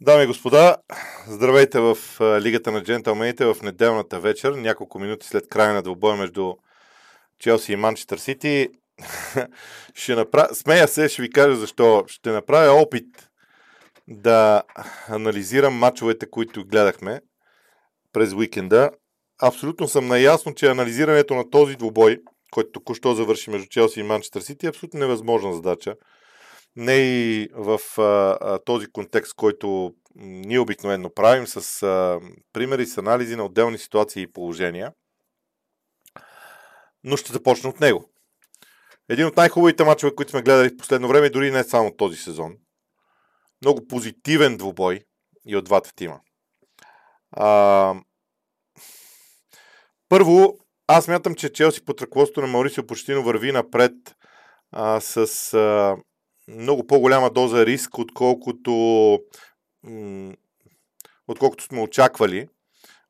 Дами и господа, здравейте в Лигата на джентълмените в неделната вечер, няколко минути след края на двубоя между Челси и Манчестър Сити. ще направя, смея се, ще ви кажа защо. Ще направя опит да анализирам матчовете, които гледахме през уикенда. Абсолютно съм наясно, че анализирането на този двубой, който току-що завърши между Челси и Манчестър Сити, е абсолютно невъзможна задача не и в а, този контекст, който ние обикновено правим, с а, примери, с анализи на отделни ситуации и положения. Но ще започна от него. Един от най-хубавите мачове, които сме гледали в последно време, дори не само този сезон. Много позитивен двубой и от двата тима. А, първо, аз мятам, че Челси под ръководството на Маурисио Почтино върви напред а, с а, много по-голяма доза риск, отколкото, отколкото сме очаквали.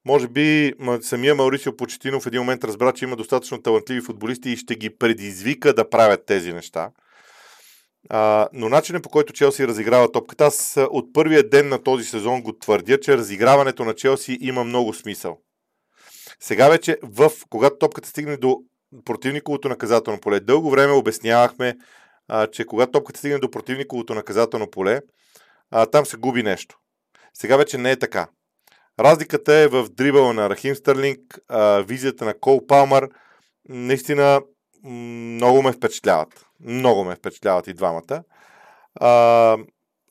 Може би самия Маурисио Почетинов в един момент разбра, че има достатъчно талантливи футболисти и ще ги предизвика да правят тези неща. А, но начинът по който Челси разиграва топката, аз от първия ден на този сезон го твърдя, че разиграването на Челси има много смисъл. Сега вече, в, когато топката стигне до противниковото наказателно поле, дълго време обяснявахме, а, че когато топката стигне до противниковото наказателно поле, а, там се губи нещо. Сега вече не е така. Разликата е в дрибъла на Рахим Стърлинг, а, визията на Кол Палмър. Наистина много ме впечатляват. Много ме впечатляват и двамата. А,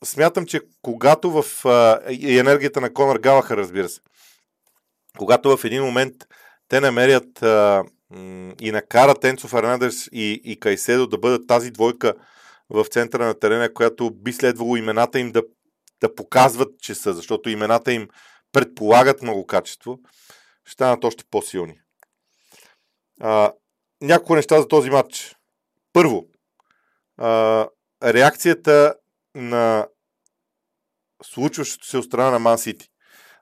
смятам, че когато в... А, и енергията на Конър Галахър, разбира се. Когато в един момент те намерят а, и накара Тенцо Фернандес и, и Кайседо да бъдат тази двойка в центъра на терена, която би следвало имената им да, да показват, че са, защото имената им предполагат много качество, ще станат още по-силни. А, няколко неща за този матч. Първо, а, реакцията на случващото се от страна на Ман Сити.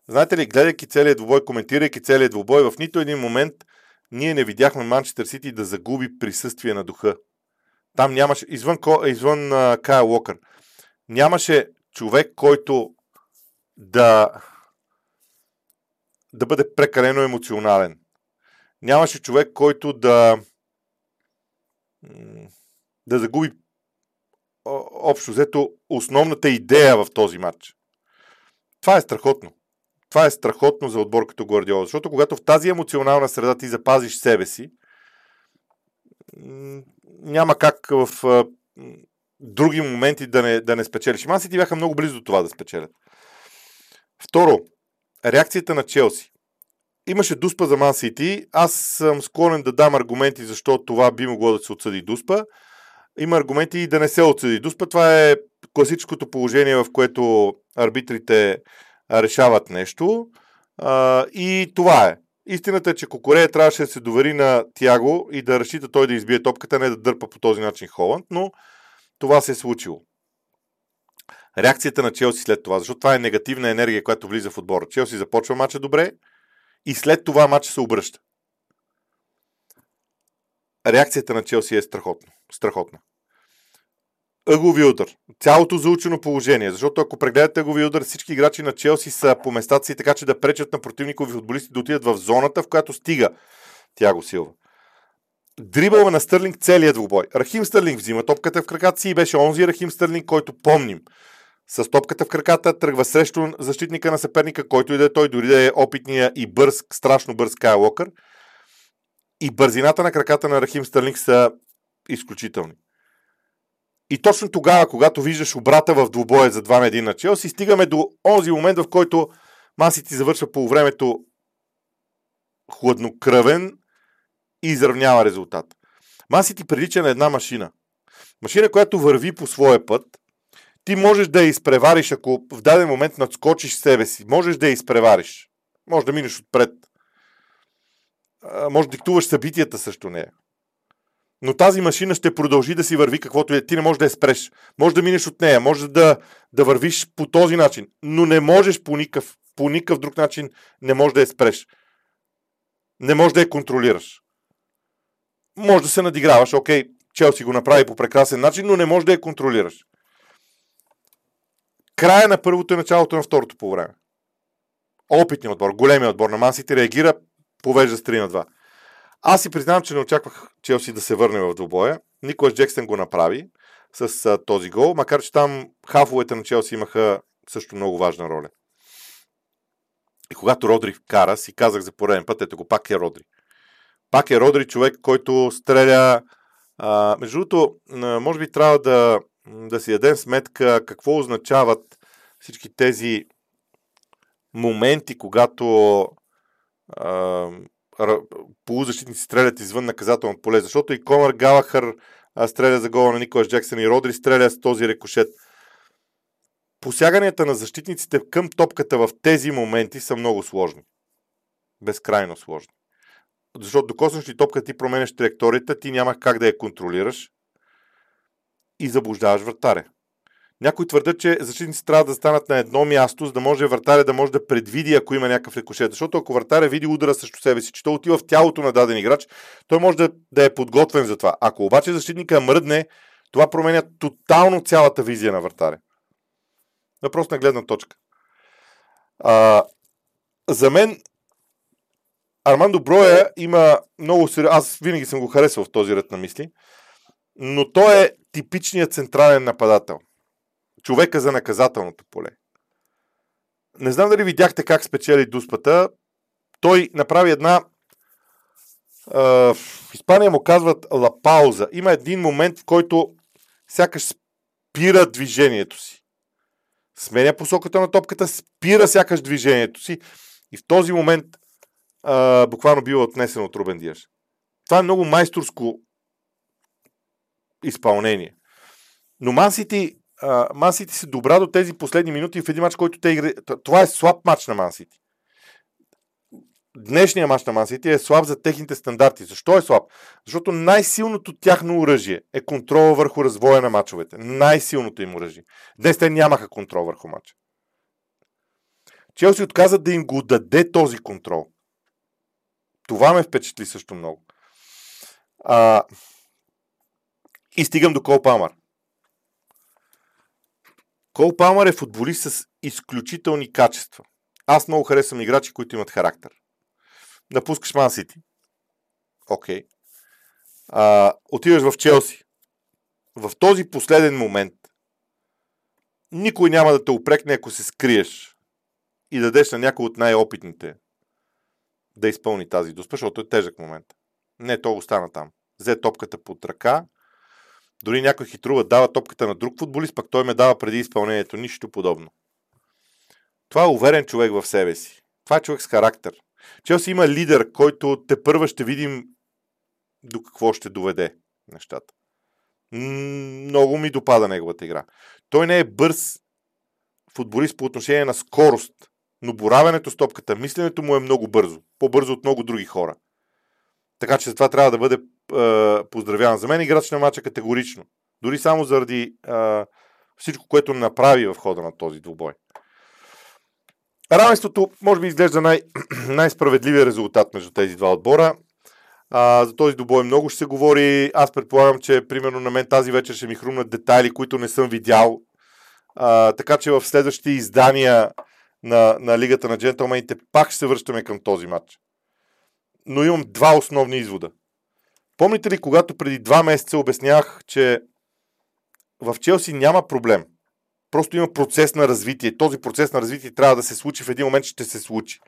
Знаете ли, гледайки целият двубой, коментирайки целият двубой, в нито един момент – ние не видяхме Манчестър Сити да загуби присъствие на духа. Там нямаше, извън, извън uh, Кайл Уокър, нямаше човек, който да, да бъде прекалено емоционален. Нямаше човек, който да да загуби общо взето основната идея в този матч. Това е страхотно това е страхотно за отбор като Гвардиола, защото когато в тази емоционална среда ти запазиш себе си, няма как в други моменти да не, да не спечелиш. Ман ти бяха много близо до това да спечелят. Второ, реакцията на Челси. Имаше дуспа за Ман Сити. Аз съм склонен да дам аргументи защо това би могло да се отсъди дуспа. Има аргументи и да не се отсъди дуспа. Това е класическото положение, в което арбитрите решават нещо. А, и това е. Истината е, че Кокорея трябваше да се довери на Тяго и да разчита той да избие топката, не да дърпа по този начин Холанд, но това се е случило. Реакцията на Челси след това, защото това е негативна енергия, която влиза в отбора. Челси започва мача добре и след това мача се обръща. Реакцията на Челси е страхотна. страхотна ъгови удар. Цялото заучено положение. Защото ако прегледате ъгови удар, всички играчи на Челси са по местата си така, че да пречат на противникови футболисти да отидат в зоната, в която стига Тяго Силва. Дрибъл на Стърлинг целият двубой. Рахим Стърлинг взима топката в краката си и беше онзи Рахим Стърлинг, който помним. С топката в краката тръгва срещу защитника на съперника, който и да е той, дори да е опитния и бърз, страшно бърз Кай Локър. И бързината на краката на Рахим Стърлинг са изключителни. И точно тогава, когато виждаш обрата в двубоя за 2 на 1 на Челси, стигаме до онзи момент, в който Масити завършва по времето хладнокръвен и изравнява резултат. Масити прилича на една машина. Машина, която върви по своя път. Ти можеш да я изпревариш, ако в даден момент надскочиш себе си. Можеш да я изпревариш. Може да минеш отпред. Може да диктуваш събитията срещу нея. Но тази машина ще продължи да си върви каквото е. Ти не можеш да я спреш. Може да минеш от нея, може да, да вървиш по този начин, но не можеш по никакъв, по никакъв друг начин, не можеш да я спреш. Не можеш да я контролираш. Може да се надиграваш, окей, Челси го направи по прекрасен начин, но не можеш да я контролираш. края на първото и началото на второто по време. Опитният отбор, големият отбор на Мансити реагира, повежда с 3 на 2. Аз си признавам, че не очаквах Челси да се върне в двубоя. Николас Джекстън го направи с а, този гол, макар че там хафовете на Челси имаха също много важна роля. И когато Родри кара, си казах за пореден път, ето го, пак е Родри. Пак е Родри човек, който стреля. А, между другото, може би трябва да, да си дадем сметка какво означават всички тези моменти, когато а, полузащитници стрелят извън наказателно поле. Защото и Конър Галахър стреля за гола на Николас Джексън и Родри стреля с този рекошет. Посяганията на защитниците към топката в тези моменти са много сложни. Безкрайно сложни. Защото докоснеш ли топката ти променяш траекторията, ти няма как да я контролираш и заблуждаваш вратаря. Някои твърдят, че защитници трябва да станат на едно място, за да може вратаря да може да предвиди, ако има някакъв рикошет. Защото ако вратаря види удара срещу себе си, че той отива в тялото на даден играч, той може да, да е подготвен за това. Ако обаче защитника мръдне, това променя тотално цялата визия на вратаря. Въпрос на гледна точка. А, за мен Армандо Броя има много сериозно. Аз винаги съм го харесал в този ред на мисли. Но той е типичният централен нападател човека за наказателното поле. Не знам дали видяхте как спечели дуспата. Той направи една. в Испания му казват ла пауза. Има един момент, в който сякаш спира движението си. Сменя посоката на топката, спира сякаш движението си и в този момент а, буквално бива отнесен от Рубен Диаш. Това е много майсторско изпълнение. Но Мансити Мансити се добра до тези последни минути в един матч, който те игра. Това е слаб матч на Мансити. Днешният матч на Мансити е слаб за техните стандарти. Защо е слаб? Защото най-силното тяхно оръжие е контрола върху развоя на мачовете. Най-силното им оръжие. Днес те нямаха контрол върху матча. Челси отказа да им го даде този контрол. Това ме впечатли също много. А, и стигам до Кол Памар. Кол Палмър е футболист с изключителни качества. Аз много харесвам играчи, които имат характер. Напускаш Ман Сити. Окей. Отиваш в Челси. В този последен момент никой няма да те упрекне, ако се скриеш и дадеш на някой от най-опитните да изпълни тази доспа, защото е тежък момент. Не, то остана там. Взе топката под ръка дори някой хитрува, дава топката на друг футболист, пък той ме дава преди изпълнението. Нищо подобно. Това е уверен човек в себе си. Това е човек с характер. Челси има лидер, който те първа ще видим до какво ще доведе нещата. Много ми допада неговата игра. Той не е бърз футболист по отношение на скорост, но боравенето с топката, мисленето му е много бързо. По-бързо от много други хора. Така че това трябва да бъде поздравявам. За мен играч на матча категорично. Дори само заради а, всичко, което направи в хода на този двубой. Равенството може би изглежда най- най-справедливия резултат между тези два отбора. А, за този двубой много ще се говори. Аз предполагам, че примерно на мен тази вечер ще ми хрумнат детайли, които не съм видял. А, така че в следващите издания на, на Лигата на джентълмените пак ще се връщаме към този матч. Но имам два основни извода. Помните ли, когато преди два месеца обяснях, че в Челси няма проблем. Просто има процес на развитие. Този процес на развитие трябва да се случи в един момент, ще се случи.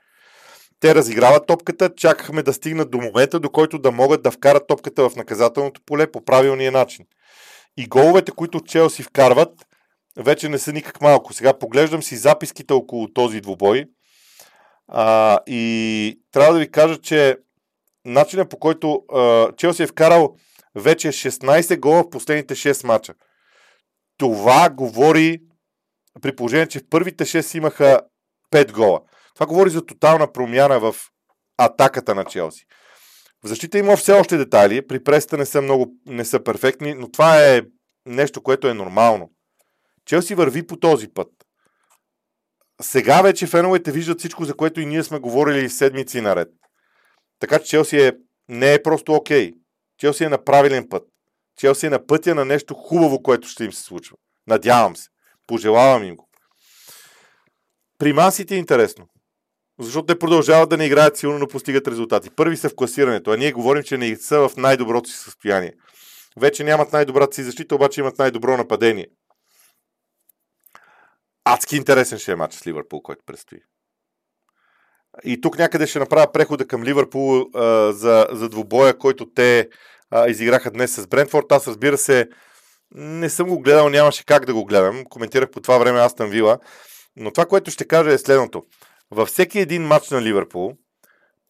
Те разиграват топката, чакахме да стигнат до момента, до който да могат да вкарат топката в наказателното поле по правилния начин. И головете, които Челси вкарват, вече не са никак малко. Сега поглеждам си записките около този двубой а, и трябва да ви кажа, че начина по който а, Челси е вкарал вече 16 гола в последните 6 мача. Това говори, при положение, че в първите 6 имаха 5 гола. Това говори за тотална промяна в атаката на Челси. В защита има все още детайли, при преста не са много, не са перфектни, но това е нещо, което е нормално. Челси върви по този път. Сега вече феновете виждат всичко, за което и ние сме говорили седмици наред. Така че Челси е, не е просто окей. Okay. Челси е на правилен път. Челси е на пътя на нещо хубаво, което ще им се случва. Надявам се. Пожелавам им го. При масите е интересно. Защото те продължават да не играят силно, но постигат резултати. Първи са в класирането, а ние говорим, че не са в най-доброто си състояние. Вече нямат най-добрата си защита, обаче имат най-добро нападение. Адски интересен ще е матч с Ливърпул, който предстои. И тук някъде ще направя прехода към Ливърпул а, за, за двубоя, който те а, изиграха днес с Брентфорд. Аз разбира се, не съм го гледал, нямаше как да го гледам. Коментирах по това време Астан Вила. Но това, което ще кажа е следното. Във всеки един матч на Ливърпул,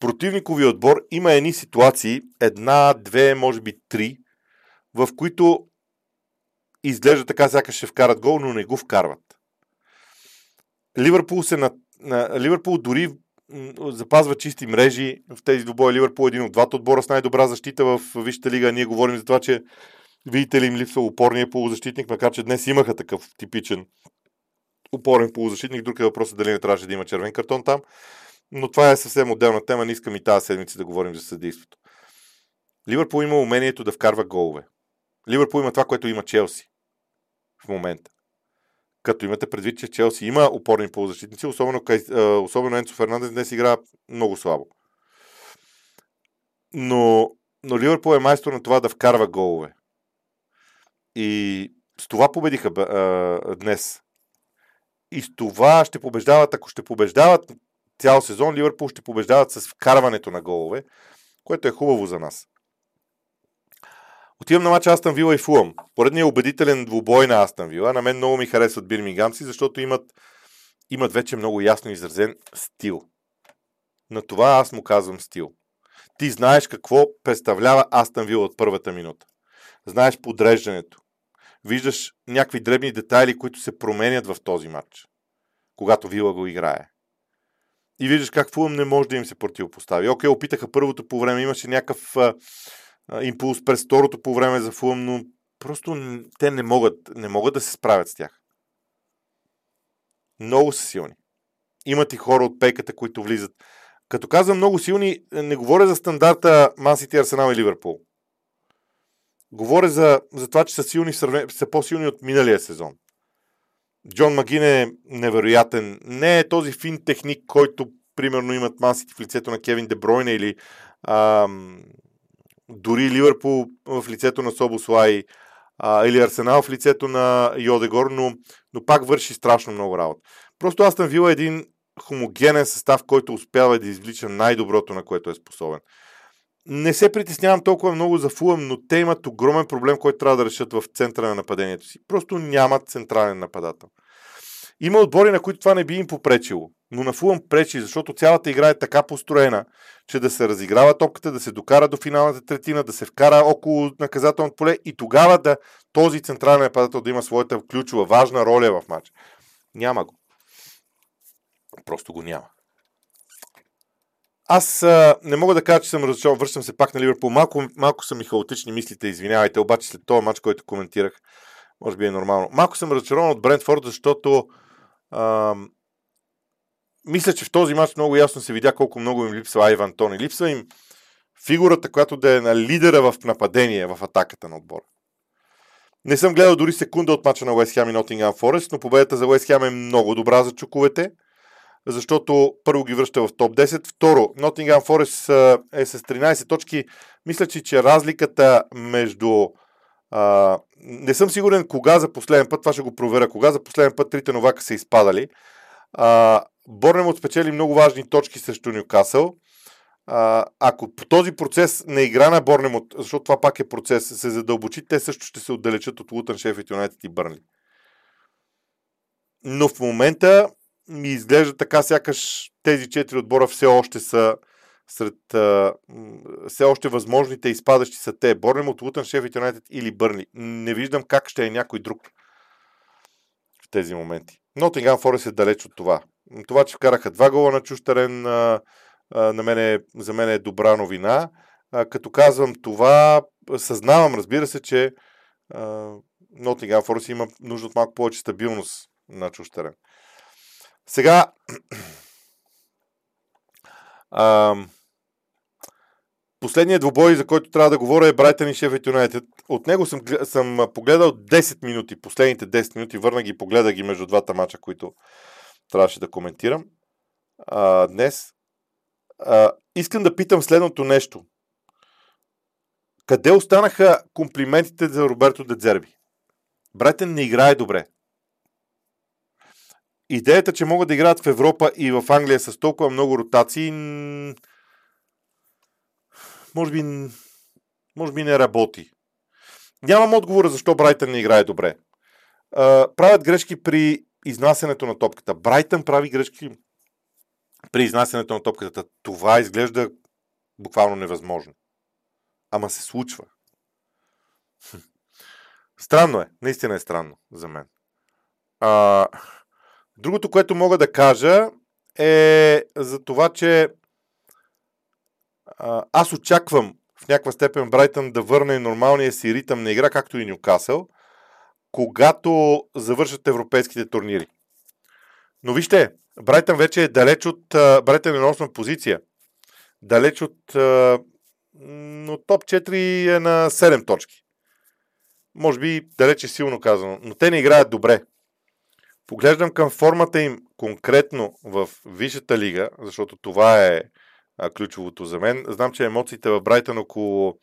противникови отбор има едни ситуации, една, две, може би три, в които изглежда така, сякаш ще вкарат гол, но не го вкарват. Ливърпул се на Ливърпул дори запазва чисти мрежи в тези двубоя. Ливърпул е един от двата отбора с най-добра защита в Висшата лига. Ние говорим за това, че видите ли им липсва опорния полузащитник, макар че днес имаха такъв типичен опорен полузащитник. Друг е въпросът дали не трябваше да има червен картон там. Но това е съвсем отделна тема. Не искам и тази седмица да говорим за съдейството. Ливърпул има умението да вкарва голове. Ливърпул има това, което има Челси в момента. Като имате предвид, че Челси има опорни полузащитници, особено, особено Енцо Фернандес днес игра много слабо. Но, но Ливърпул е майстор на това да вкарва голове. И с това победиха а, днес. И с това ще побеждават, ако ще побеждават цял сезон, Ливърпул ще побеждават с вкарването на голове, което е хубаво за нас. Отивам на матча Астан Вила и Фулъм. Поредният убедителен двубой на Астан Вила. На мен много ми харесват Бирмингамци, защото имат, имат вече много ясно изразен стил. На това аз му казвам стил. Ти знаеш какво представлява Астан Вила от първата минута. Знаеш подреждането. Виждаш някакви дребни детайли, които се променят в този матч, когато Вила го играе. И виждаш как Фулъм не може да им се противопостави. Окей, опитаха първото по време, имаше някакъв импулс през второто по време за Фулъм, но просто те не могат, не могат да се справят с тях. Много са силни. Имат и хора от пейката, които влизат. Като казвам много силни, не говоря за стандарта Ман Арсенал и Ливърпул. Говоря за, за това, че са, силни, са по-силни от миналия сезон. Джон Магин е невероятен. Не е този фин техник, който примерно имат масите в лицето на Кевин Дебройна или ам, дори Ливърпул в лицето на Собослай а, или Арсенал в лицето на Йодегор, но, но пак върши страшно много работа. Просто аз съм вила един хомогенен състав, който успява да извлича най-доброто, на което е способен. Не се притеснявам толкова много за Фулъм, но те имат огромен проблем, който трябва да решат в центъра на нападението си. Просто нямат централен нападател. Има отбори, на които това не би им попречило. Но на Фулъм пречи, защото цялата игра е така построена, че да се разиграва топката, да се докара до финалната третина, да се вкара около наказателното поле и тогава да този централен нападател да има своята ключова, важна роля в матча. Няма го. Просто го няма. Аз а, не мога да кажа, че съм разочарован. Връщам се пак на Ливърпул. Малко, малко са ми хаотични мислите, извинявайте. Обаче след този матч, който коментирах, може би е нормално. Малко съм разочарован от Брентфорд, защото а, мисля, че в този матч много ясно се видя колко много им липсва Айван Тони. Липсва им фигурата, която да е на лидера в нападение, в атаката на отбора. Не съм гледал дори секунда от мача на Уест Хем и Нотингам Форест, но победата за Уест Хем е много добра за чуковете, защото първо ги връща в топ 10. Второ, Нотингам Форест е с 13 точки. Мисля, че, че разликата между а, не съм сигурен кога за последен път, това ще го проверя, кога за последен път трите новака са изпадали. А, Борнемот спечели много важни точки срещу Нюкасъл. А, ако по този процес на игра на Борнемот, защото това пак е процес, се задълбочи, те също ще се отдалечат от Лутън, Шефът, Юнайтед и Бърнли. Но в момента ми изглежда така, сякаш тези четири отбора все още са сред а, все още възможните изпадащи са те. Борнемот, Лутън, Шефът, Юнайтед или Бърнли. Не виждам как ще е някой друг в тези моменти. Нотингам Форест е далеч от това. Това, че вкараха два гола на чущарен, на мен е, за мен е добра новина. Като казвам това, съзнавам, разбира се, че Нотингам Форест има нужда от малко повече стабилност на чущарен. Сега, Последният двубой, за който трябва да говоря е Брайтън и Шефът Юнайтед. От него съм, съм погледал 10 минути, последните 10 минути, върна ги, погледах ги между двата мача, които трябваше да коментирам а, днес. А, искам да питам следното нещо. Къде останаха комплиментите за Роберто Дедзерби? Брайтън не играе добре. Идеята, че могат да играят в Европа и в Англия с толкова много ротации, може би, може би не работи. Нямам отговора защо Брайтън не играе добре. А, правят грешки при изнасянето на топката. Брайтън прави грешки при изнасянето на топката. Това изглежда буквално невъзможно. Ама се случва. Странно е. Наистина е странно за мен. А, другото, което мога да кажа е за това, че аз очаквам в някаква степен Брайтън да върне нормалния си ритъм на игра, както и Нюкасъл, когато завършат европейските турнири. Но вижте, Брайтън вече е далеч от... Брайтън е на 8 позиция. Далеч от... Но топ 4 е на 7 точки. Може би далеч е силно казано. Но те не играят добре. Поглеждам към формата им конкретно в Висшата лига, защото това е а, ключовото за мен. Знам, че емоциите в Брайтън около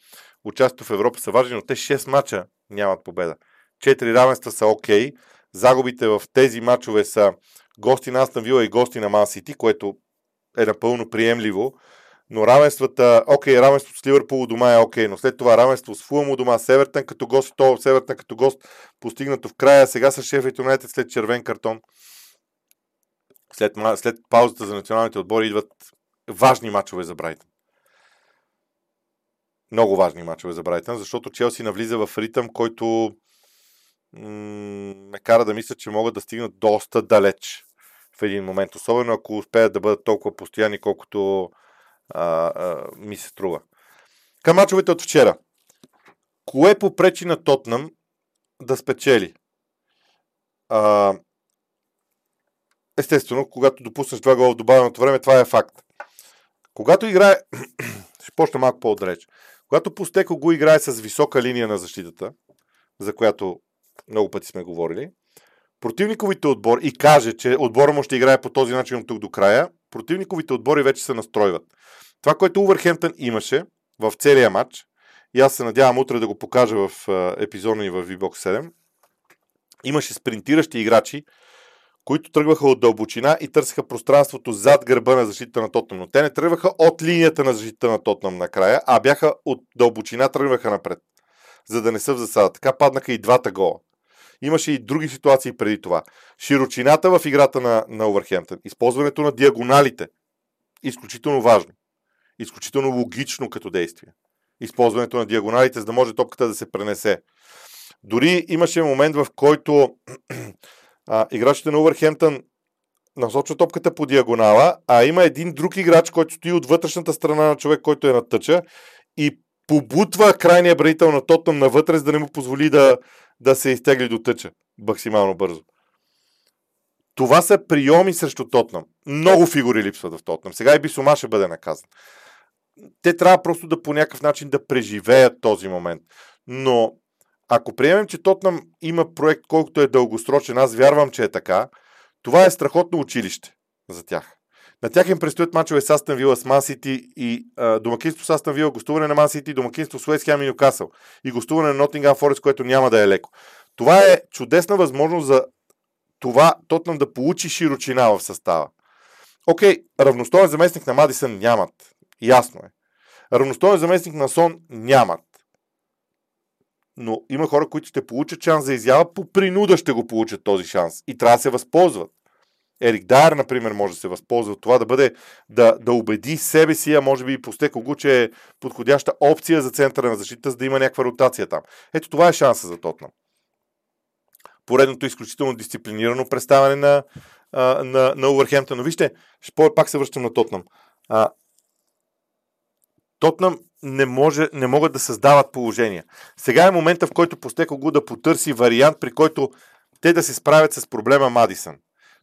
участието в Европа са важни, но те 6 мача нямат победа. 4 равенства са окей. Okay. Загубите в тези мачове са гости на Астан Вила и гости на Ман Сити, което е напълно приемливо. Но равенствата, окей, равенството с Ливърпул у дома е окей, но след това равенство с Фулъм у дома, Севертън като гост, то Севертън като гост, постигнато в края, сега с Шеф Юнайтед след червен картон. След, след паузата за националните отбори идват важни мачове за Брайтън. Много важни мачове за Брайтън, защото Челси навлиза в ритъм, който ме кара да мисля, че могат да стигнат доста далеч в един момент, особено ако успеят да бъдат толкова постоянни, колкото а, а, ми се струва. Към мачовете от вчера. Кое попречи на Тотнам да спечели? А, естествено, когато допуснеш два гола в добавеното време, това е факт. Когато играе, ще почна малко по-отдалеч, когато Постеко го играе с висока линия на защитата, за която много пъти сме говорили, противниковите отбори и каже, че отбора му ще играе по този начин от тук до края, противниковите отбори вече се настройват. Това, което Увърхемптън имаше в целия матч, и аз се надявам утре да го покажа в епизода ни в VBOX 7, имаше спринтиращи играчи, които тръгваха от дълбочина и търсеха пространството зад гърба на защита на Тотнам. Но те не тръгваха от линията на защита на Тотнам накрая, а бяха от дълбочина тръгваха напред, за да не са в засада. Така паднаха и двата гола. Имаше и други ситуации преди това. Широчината в играта на, на Увърхемптън, използването на диагоналите, изключително важно. Изключително логично като действие. Използването на диагоналите, за да може топката да се пренесе. Дори имаше момент, в който а, играчите на Увърхемптън насочва топката по диагонала, а има един друг играч, който стои от вътрешната страна на човек, който е на тъча и побутва крайния бранител на Тотнам навътре, за да не му позволи да, да се изтегли до тъча максимално бързо. Това са приеми срещу Тотнам. Много фигури липсват в Тотнам. Сега и Бисома ще бъде наказан. Те трябва просто да по някакъв начин да преживеят този момент. Но ако приемем, че Тотнам има проект, колкото е дългосрочен, аз вярвам, че е така, това е страхотно училище за тях. На тях им предстоят мачове с Астан Вила, с Ман Сити и а, домакинство с Астан Вила, гостуване на Ман Сити, домакинство с Уест Хем и Ньюкасъл и гостуване на Нотингам Форест, което няма да е леко. Това е чудесна възможност за това Тотнам да получи широчина в състава. Окей, равностоен заместник на Мадисън нямат. Ясно е. Равностоен заместник на Сон нямат. Но има хора, които ще получат шанс за изява, по принуда ще го получат този шанс. И трябва да се възползват. Ерик Дайер, например, може да се възползва от това да бъде, да, да убеди себе си, а може би и постеко го, че е подходяща опция за центъра на защита, за да има някаква ротация там. Ето това е шанса за Тотнам. Поредното изключително дисциплинирано представяне на, на, на Увърхемптън. Но вижте, пак се връщам на Тотнам. А, Тотнам не, може, не могат да създават положения. Сега е момента, в който постеко го да потърси вариант, при който те да се справят с проблема Мадисън.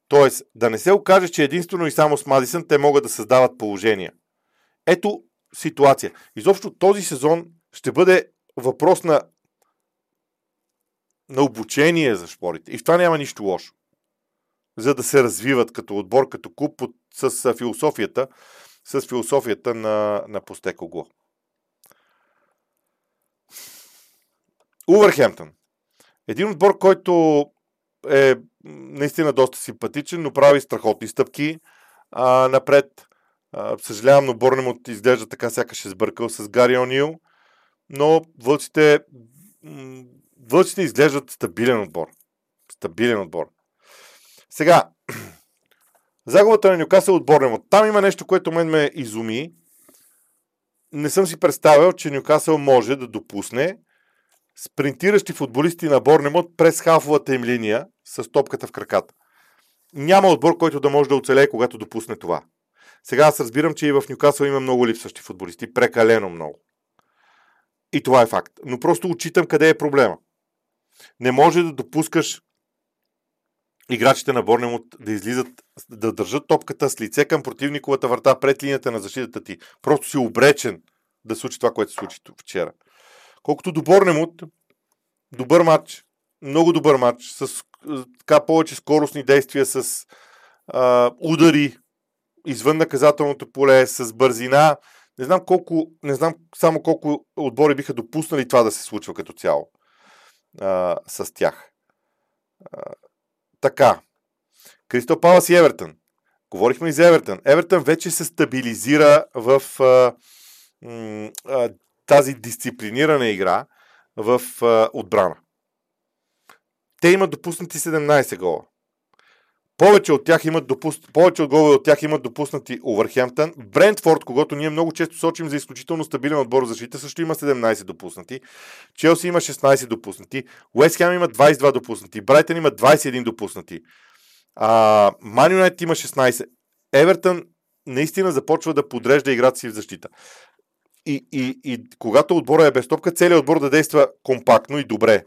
Тоест, да не се окаже, че единствено и само с Мадисън те могат да създават положения. Ето ситуация. Изобщо този сезон ще бъде въпрос на, на обучение за спорите. И в това няма нищо лошо. за да се развиват като отбор, като клуб от, с философията, с философията на, на Постекогло. Увърхемптън. Един отбор, който е наистина доста симпатичен, но прави страхотни стъпки а, напред. А, съжалявам, но Борнемот изглежда така, сякаш е сбъркал с Гари Онил, но вълците, вълците изглеждат стабилен отбор. Стабилен отбор. Сега, загубата на Нюкасъл от Борнемот. Там има нещо, което мен ме изуми. Не съм си представил, че Нюкасъл може да допусне спринтиращи футболисти на Борнемот през хафовата им линия с топката в краката. Няма отбор, който да може да оцелее, когато допусне това. Сега аз разбирам, че и в Нюкасъл има много липсващи футболисти. Прекалено много. И това е факт. Но просто отчитам къде е проблема. Не може да допускаш играчите на Борнемот да излизат, да държат топката с лице към противниковата врата пред линията на защитата ти. Просто си обречен да случи това, което се случи вчера. Колкото до Борнемут, добър матч, много добър матч, с така повече скоростни действия, с а, удари извън наказателното поле, с бързина. Не знам, колко, не знам само колко отбори биха допуснали това да се случва като цяло а, с тях. Така. Кристо Палас и Евертън. Говорихме и за Евертън. Евертън вече се стабилизира в а, а, тази дисциплинирана игра в а, отбрана. Те имат допуснати 17 гола. Повече от тях имат допус... повече от голове от тях имат допуснати Овърхемптън. Брентфорд, когато ние много често сочим за изключително стабилен отбор за защита, също има 17 допуснати. Челси има 16 допуснати. Уест Хем има 22 допуснати. Брайтън има 21 допуснати. Ман Юнайт има 16. Евертън наистина започва да подрежда играта си в защита и, и, и когато отбора е без топка, целият отбор да действа компактно и добре.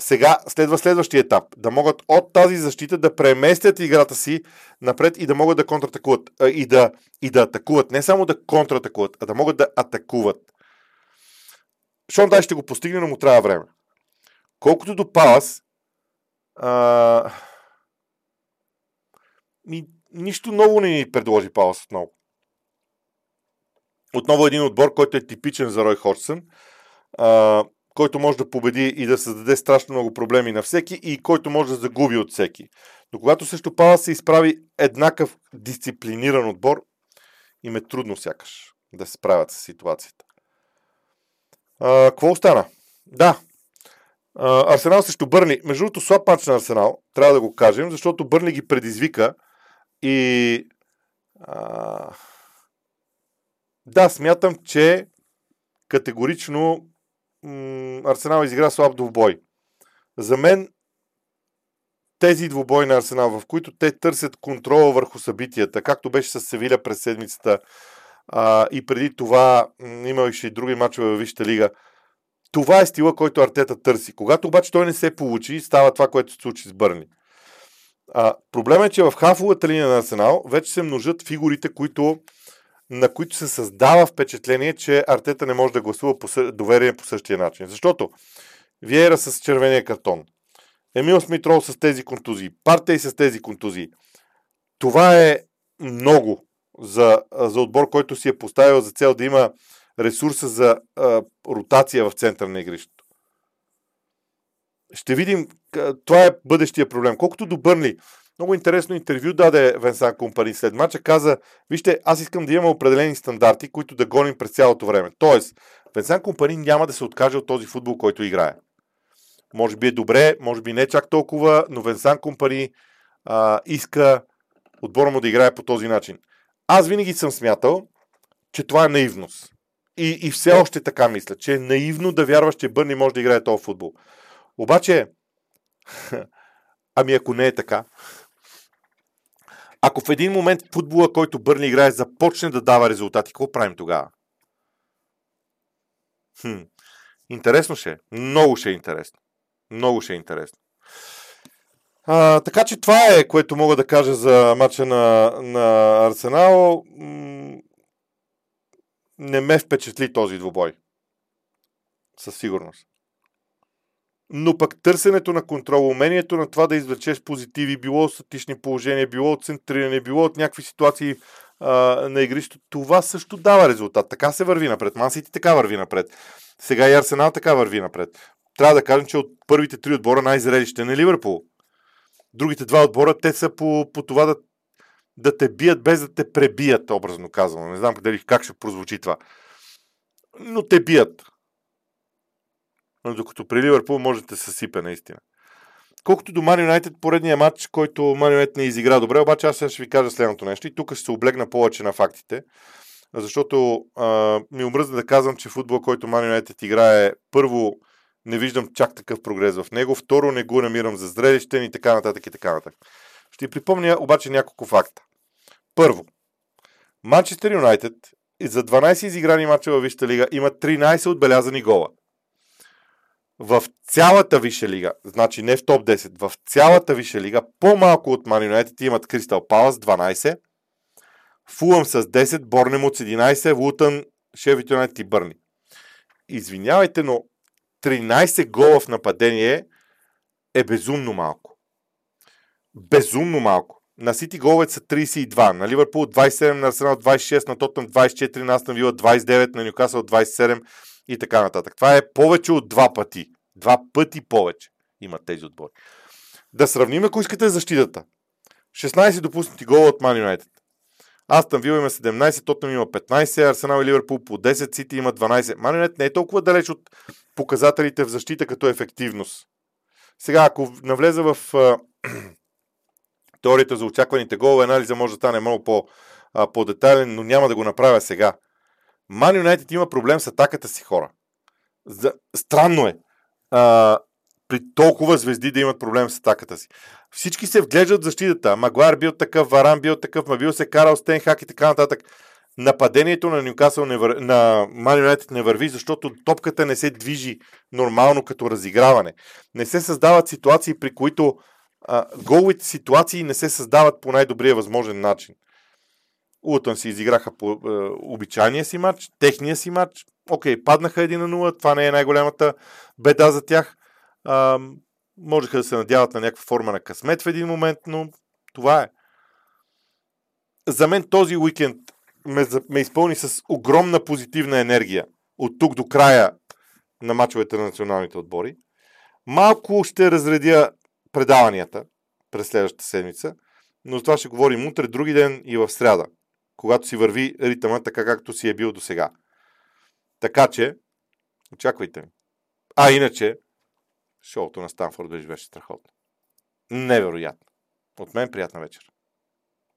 Сега следва следващия етап. Да могат от тази защита да преместят играта си напред и да могат да контратакуват. И да, и да атакуват. Не само да контратакуват, а да могат да атакуват. Шон Дай ще го постигне, но му трябва време. Колкото до Палас, а... ни, нищо ново не ни предложи Палас отново. Отново един отбор, който е типичен за Рой Ходжсън, а, който може да победи и да създаде страшно много проблеми на всеки и който може да загуби от всеки. Но когато също Пала се изправи еднакъв дисциплиниран отбор, им е трудно сякаш да се справят с ситуацията. А, какво остана? Да, а, Арсенал срещу Бърни. Между другото, слаб матч на Арсенал, трябва да го кажем, защото Бърни ги предизвика и а, да, смятам, че категорично Арсенал изигра слаб двубой. За мен тези двубой на Арсенал, в които те търсят контрола върху събитията, както беше с Севиля през седмицата а, и преди това имаше и други мачове във Висшата лига, това е стила, който Артета търси. Когато обаче той не се получи, става това, което се случи с Бърни. А, проблема е, че в хафовата линия на Арсенал вече се множат фигурите, които на които се създава впечатление, че Артета не може да гласува по съ... доверие по същия начин. Защото Виера с червения картон, Емил Смитрол с тези контузии, Партей с тези контузии. Това е много за, за отбор, който си е поставил за цел да има ресурса за а, ротация в центъра на игрището. Ще видим. Това е бъдещия проблем. Колкото до Бърнли, много интересно интервю даде Венсан Компани след мача. Каза, вижте, аз искам да имам определени стандарти, които да гоним през цялото време. Тоест, Венсан Компани няма да се откаже от този футбол, който играе. Може би е добре, може би не чак толкова, но Венсан Компани а, иска отбора му да играе по този начин. Аз винаги съм смятал, че това е наивност. И, и все още така мисля, че е наивно да вярваш, че Бърни може да играе този футбол. Обаче, ами ако не е така, ако в един момент футбола, който Бърни играе, започне да дава резултати, какво правим тогава? Хм. Интересно ще е. Много ще е интересно. Много ще е интересно. А, така че това е, което мога да кажа за матча на, на Арсенал. Не ме впечатли този двубой. Със сигурност. Но пък търсенето на контрол, умението на това да извлечеш позитиви, било от статични положения, било от центриране, било от някакви ситуации а, на игрището, това също дава резултат. Така се върви напред. Мансити така върви напред. Сега и Арсенал така върви напред. Трябва да кажем, че от първите три отбора най-зрели ще не Ливърпул. Другите два отбора, те са по, по това да, да те бият без да те пребият, образно казано. Не знам къде, как ще прозвучи това. Но те бият. Докато при Ливърпул може да се съсипе наистина. Колкото до Man United, поредния матч, който Man United не изигра добре, обаче аз ще ви кажа следното нещо и тук ще се облегна повече на фактите, защото а, ми омръзна да казвам, че футбол, който Man United играе, първо не виждам чак такъв прогрес в него, второ не го намирам за зрелищен и така нататък и така нататък. Ще припомня обаче няколко факта. Първо, Манчестър Юнайтед за 12 изиграни мача във Висшата лига има 13 отбелязани гола в цялата Висша лига, значи не в топ 10, в цялата Висша лига, по-малко от Man United имат Кристал Палас 12, Фулъм с 10, Борнемот с 11, Лутън, Шевит Юнайтед и Бърни. Извинявайте, но 13 гола в нападение е безумно малко. Безумно малко. На Сити головете са 32, на Ливърпул 27, на Арсенал 26, на Тотъм 24, на Астон Вила 29, на Ньюкасъл 27, и така нататък. Това е повече от два пъти. Два пъти повече имат тези отбори. Да сравним, ако искате защитата. 16 допуснати гола от Man United. Астън Вил има 17, Тотнам има 15, Арсенал и Ливърпул по 10, Сити има 12. Man United не е толкова далеч от показателите в защита като ефективност. Сега, ако навлеза в теорията за очакваните голове, анализа може да стане много по, по-детайлен, но няма да го направя сега. Ман Юнайтед има проблем с атаката си хора. За... Странно е. А, при толкова звезди да имат проблем с атаката си. Всички се вглеждат в защитата. Магуар бил такъв, Варан бил такъв, ма бил се карал Стенхак и така нататък. Нападението на Ньюкасъл вър... на Ман Юнайтед не върви, защото топката не се движи нормално като разиграване. Не се създават ситуации, при които а, головите ситуации не се създават по най-добрия възможен начин. Лутън си изиграха по е, обичайния си матч, техния си матч. Окей, паднаха 1 на 0, това не е най-голямата беда за тях. А, можеха да се надяват на някаква форма на късмет в един момент, но това е. За мен този уикенд ме, ме изпълни с огромна позитивна енергия от тук до края на мачовете на националните отбори. Малко ще разредя предаванията през следващата седмица, но за това ще говорим утре, други ден и в среда когато си върви ритъма така, както си е бил до сега. Така че, очаквайте. А иначе, шоуто на Станфорд беше страхотно. Невероятно. От мен приятна вечер.